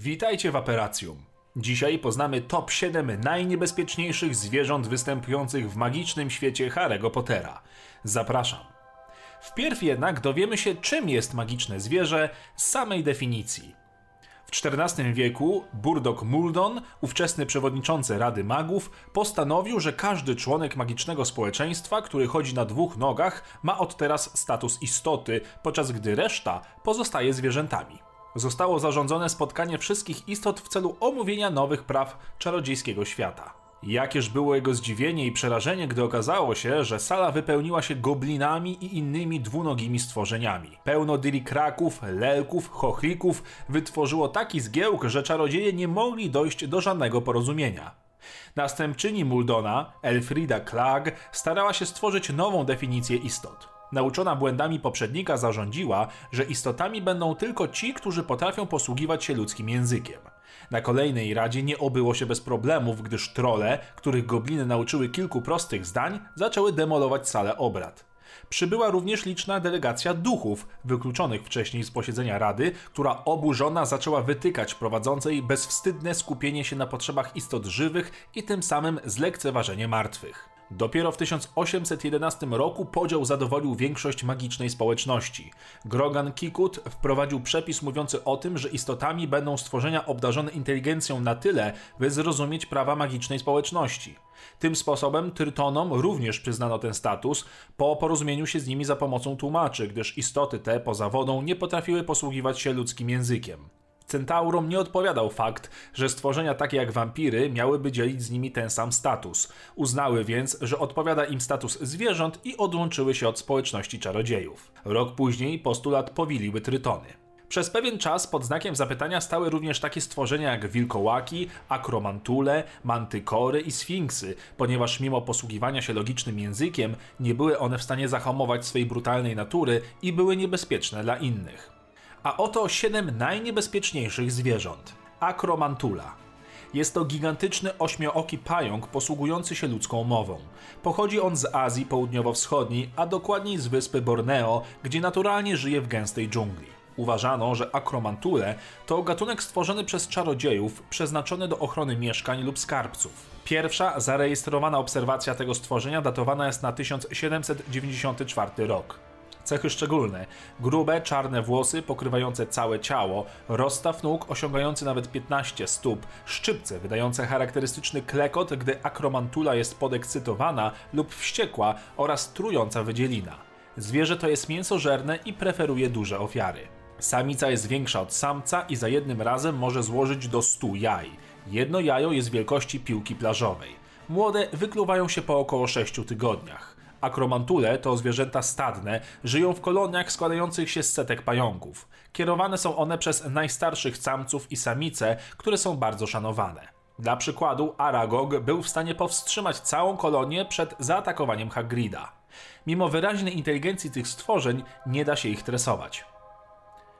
Witajcie w Aperacjum. Dzisiaj poznamy top 7 najniebezpieczniejszych zwierząt występujących w magicznym świecie Harry'ego Pottera. Zapraszam. Wpierw jednak dowiemy się, czym jest magiczne zwierzę z samej definicji. W XIV wieku Burdock Muldon, ówczesny przewodniczący Rady Magów, postanowił, że każdy członek magicznego społeczeństwa, który chodzi na dwóch nogach, ma od teraz status istoty, podczas gdy reszta pozostaje zwierzętami. Zostało zarządzone spotkanie wszystkich istot w celu omówienia nowych praw czarodziejskiego świata. Jakież było jego zdziwienie i przerażenie, gdy okazało się, że sala wypełniła się goblinami i innymi dwunogimi stworzeniami. Pełno dylikraków, lelków, chochlików wytworzyło taki zgiełk, że czarodzieje nie mogli dojść do żadnego porozumienia. Następczyni Muldona, Elfrida Klag, starała się stworzyć nową definicję istot. Nauczona błędami poprzednika zarządziła, że istotami będą tylko ci, którzy potrafią posługiwać się ludzkim językiem. Na kolejnej radzie nie obyło się bez problemów, gdyż trole, których gobliny nauczyły kilku prostych zdań, zaczęły demolować salę obrad. Przybyła również liczna delegacja duchów, wykluczonych wcześniej z posiedzenia Rady, która oburzona zaczęła wytykać prowadzącej bezwstydne skupienie się na potrzebach istot żywych i tym samym zlekceważenie martwych. Dopiero w 1811 roku podział zadowolił większość magicznej społeczności. Grogan Kikut wprowadził przepis mówiący o tym, że istotami będą stworzenia obdarzone inteligencją na tyle, by zrozumieć prawa magicznej społeczności. Tym sposobem Trytonom również przyznano ten status po porozumieniu się z nimi za pomocą tłumaczy, gdyż istoty te poza wodą nie potrafiły posługiwać się ludzkim językiem. Centaurom nie odpowiadał fakt, że stworzenia takie jak wampiry miałyby dzielić z nimi ten sam status. Uznały więc, że odpowiada im status zwierząt i odłączyły się od społeczności czarodziejów. Rok później postulat powiliły trytony. Przez pewien czas pod znakiem zapytania stały również takie stworzenia jak wilkołaki, akromantule, mantykory i sfinksy, ponieważ mimo posługiwania się logicznym językiem, nie były one w stanie zahamować swej brutalnej natury i były niebezpieczne dla innych. A oto 7 najniebezpieczniejszych zwierząt. Akromantula. Jest to gigantyczny ośmiooki pająk posługujący się ludzką mową. Pochodzi on z Azji Południowo-Wschodniej, a dokładniej z wyspy Borneo, gdzie naturalnie żyje w gęstej dżungli. Uważano, że akromantule to gatunek stworzony przez czarodziejów, przeznaczony do ochrony mieszkań lub skarbców. Pierwsza zarejestrowana obserwacja tego stworzenia datowana jest na 1794 rok. Cechy szczególne: grube, czarne włosy pokrywające całe ciało, rozstaw nóg osiągający nawet 15 stóp, szczypce wydające charakterystyczny klekot, gdy akromantula jest podekscytowana lub wściekła oraz trująca wydzielina. Zwierzę to jest mięsożerne i preferuje duże ofiary. Samica jest większa od samca i za jednym razem może złożyć do 100 jaj. Jedno jajo jest wielkości piłki plażowej. Młode wykluwają się po około 6 tygodniach. Akromantule to zwierzęta stadne, żyją w koloniach składających się z setek pająków. Kierowane są one przez najstarszych samców i samice, które są bardzo szanowane. Dla przykładu, Aragog był w stanie powstrzymać całą kolonię przed zaatakowaniem Hagrida. Mimo wyraźnej inteligencji tych stworzeń, nie da się ich tresować.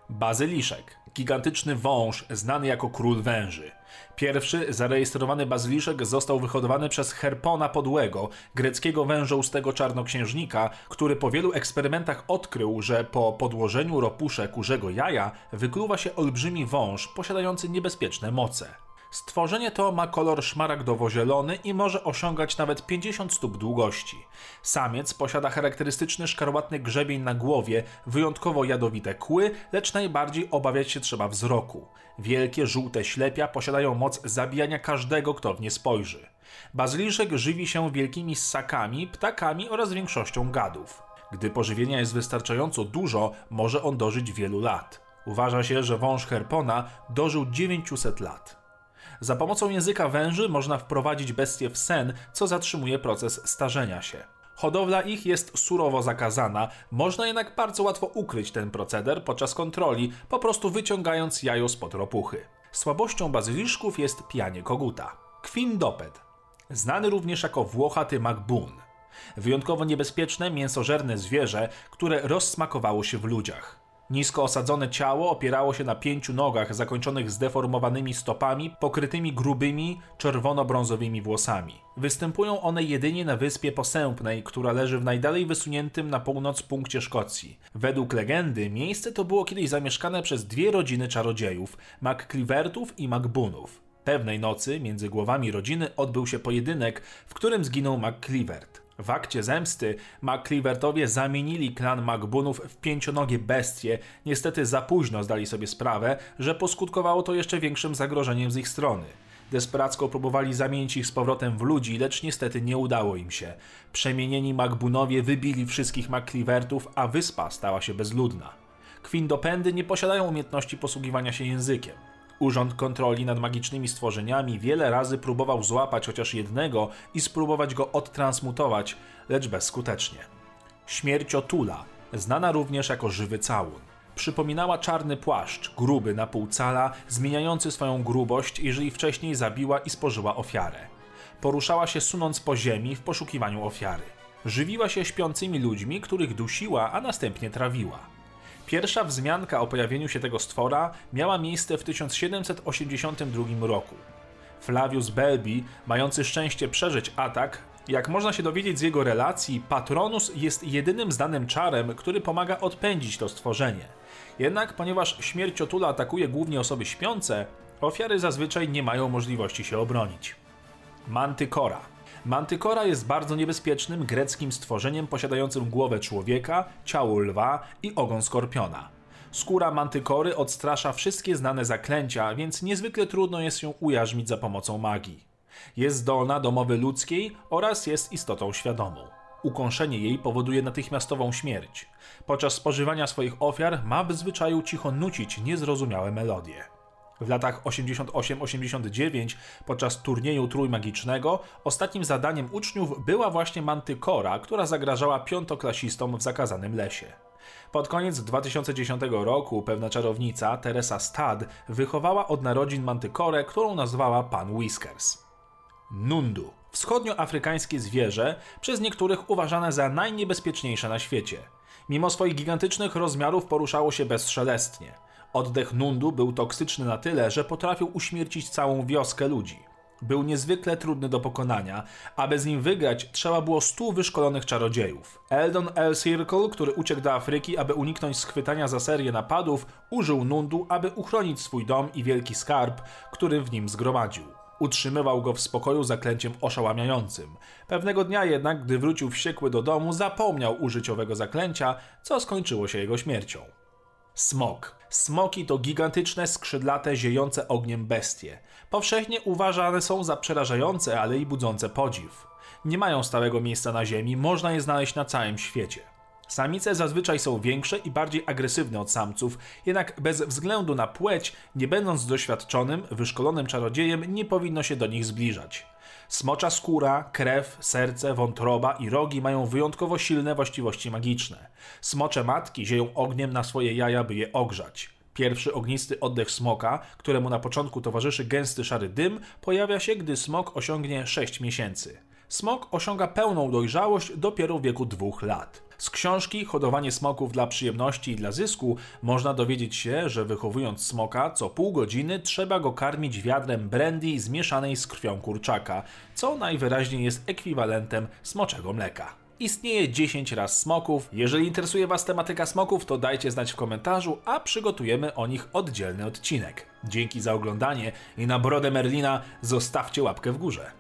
Bazyliszek. Gigantyczny wąż, znany jako król węży. Pierwszy zarejestrowany bazyliszek został wyhodowany przez Herpona Podłego, greckiego wężoustego czarnoksiężnika, który po wielu eksperymentach odkrył, że po podłożeniu ropusze kurzego jaja wykluwa się olbrzymi wąż posiadający niebezpieczne moce. Stworzenie to ma kolor szmaragdowo-zielony i może osiągać nawet 50 stóp długości. Samiec posiada charakterystyczny szkarłatny grzebień na głowie, wyjątkowo jadowite kły, lecz najbardziej obawiać się trzeba wzroku. Wielkie żółte ślepia posiadają moc zabijania każdego, kto w nie spojrzy. Bazyliszek żywi się wielkimi ssakami, ptakami oraz większością gadów. Gdy pożywienia jest wystarczająco dużo, może on dożyć wielu lat. Uważa się, że wąż Herpona dożył 900 lat. Za pomocą języka węży można wprowadzić bestie w sen, co zatrzymuje proces starzenia się. Hodowla ich jest surowo zakazana, można jednak bardzo łatwo ukryć ten proceder podczas kontroli, po prostu wyciągając jajo spod ropuchy. Słabością bazyliszków jest pijanie koguta. Kwindoped, znany również jako włochaty magbun. Wyjątkowo niebezpieczne, mięsożerne zwierzę, które rozsmakowało się w ludziach. Nisko osadzone ciało opierało się na pięciu nogach zakończonych zdeformowanymi stopami, pokrytymi grubymi, czerwono-brązowymi włosami. Występują one jedynie na wyspie Posępnej, która leży w najdalej wysuniętym na północ punkcie Szkocji. Według legendy miejsce to było kiedyś zamieszkane przez dwie rodziny czarodziejów, MacClivertów i MacBoonów. Pewnej nocy między głowami rodziny odbył się pojedynek, w którym zginął MacClivert. W akcie zemsty MacClivertowie zamienili klan MacBoonów w pięcionogie bestie. Niestety za późno zdali sobie sprawę, że poskutkowało to jeszcze większym zagrożeniem z ich strony. Desperacko próbowali zamienić ich z powrotem w ludzi, lecz niestety nie udało im się. Przemienieni MacBoonowie wybili wszystkich MacClivertów, a wyspa stała się bezludna. Kwindopendy nie posiadają umiejętności posługiwania się językiem. Urząd Kontroli nad Magicznymi Stworzeniami wiele razy próbował złapać chociaż jednego i spróbować go odtransmutować, lecz bezskutecznie. Śmierć Otula, znana również jako żywy całun. Przypominała czarny płaszcz, gruby na pół cala, zmieniający swoją grubość, jeżeli wcześniej zabiła i spożyła ofiarę. Poruszała się sunąc po ziemi w poszukiwaniu ofiary. Żywiła się śpiącymi ludźmi, których dusiła, a następnie trawiła. Pierwsza wzmianka o pojawieniu się tego stwora miała miejsce w 1782 roku. Flavius Belbi, mający szczęście przeżyć atak, jak można się dowiedzieć z jego relacji, Patronus jest jedynym znanym czarem, który pomaga odpędzić to stworzenie. Jednak ponieważ śmierć Otula atakuje głównie osoby śpiące, ofiary zazwyczaj nie mają możliwości się obronić. Mantykora Mantykora jest bardzo niebezpiecznym greckim stworzeniem posiadającym głowę człowieka, ciało lwa i ogon skorpiona. Skóra mantykory odstrasza wszystkie znane zaklęcia, więc niezwykle trudno jest ją ujarzmić za pomocą magii. Jest zdolna do mowy ludzkiej oraz jest istotą świadomą. Ukąszenie jej powoduje natychmiastową śmierć. Podczas spożywania swoich ofiar ma w zwyczaju cicho nucić niezrozumiałe melodie. W latach 88-89 podczas turnieju trójmagicznego ostatnim zadaniem uczniów była właśnie mantykora, która zagrażała piątoklasistom w zakazanym lesie. Pod koniec 2010 roku pewna czarownica, Teresa Stad, wychowała od narodzin mantykorę, którą nazwała Pan Whiskers. Nundu. Wschodnioafrykańskie zwierzę, przez niektórych uważane za najniebezpieczniejsze na świecie. Mimo swoich gigantycznych rozmiarów poruszało się bezszelestnie. Oddech Nundu był toksyczny na tyle, że potrafił uśmiercić całą wioskę ludzi. Był niezwykle trudny do pokonania, aby z nim wygrać trzeba było stu wyszkolonych czarodziejów. Eldon L. Circle, który uciekł do Afryki, aby uniknąć schwytania za serię napadów, użył Nundu, aby uchronić swój dom i wielki skarb, który w nim zgromadził. Utrzymywał go w spokoju zaklęciem oszałamiającym. Pewnego dnia jednak, gdy wrócił wściekły do domu, zapomniał użyć owego zaklęcia, co skończyło się jego śmiercią. Smok. Smoki to gigantyczne, skrzydlate, ziejące ogniem bestie. Powszechnie uważane są za przerażające, ale i budzące podziw. Nie mają stałego miejsca na ziemi, można je znaleźć na całym świecie. Samice zazwyczaj są większe i bardziej agresywne od samców, jednak bez względu na płeć, nie będąc doświadczonym, wyszkolonym czarodziejem, nie powinno się do nich zbliżać. Smocza skóra, krew, serce, wątroba i rogi mają wyjątkowo silne właściwości magiczne. Smocze matki zieją ogniem na swoje jaja, by je ogrzać. Pierwszy ognisty oddech smoka, któremu na początku towarzyszy gęsty szary dym, pojawia się, gdy smok osiągnie 6 miesięcy. Smok osiąga pełną dojrzałość dopiero w wieku dwóch lat. Z książki Hodowanie smoków dla przyjemności i dla zysku można dowiedzieć się, że wychowując smoka, co pół godziny trzeba go karmić wiadrem brandy zmieszanej z krwią kurczaka, co najwyraźniej jest ekwiwalentem smoczego mleka. Istnieje 10 raz smoków. Jeżeli interesuje Was tematyka smoków, to dajcie znać w komentarzu, a przygotujemy o nich oddzielny odcinek. Dzięki za oglądanie i na brodę Merlina zostawcie łapkę w górze.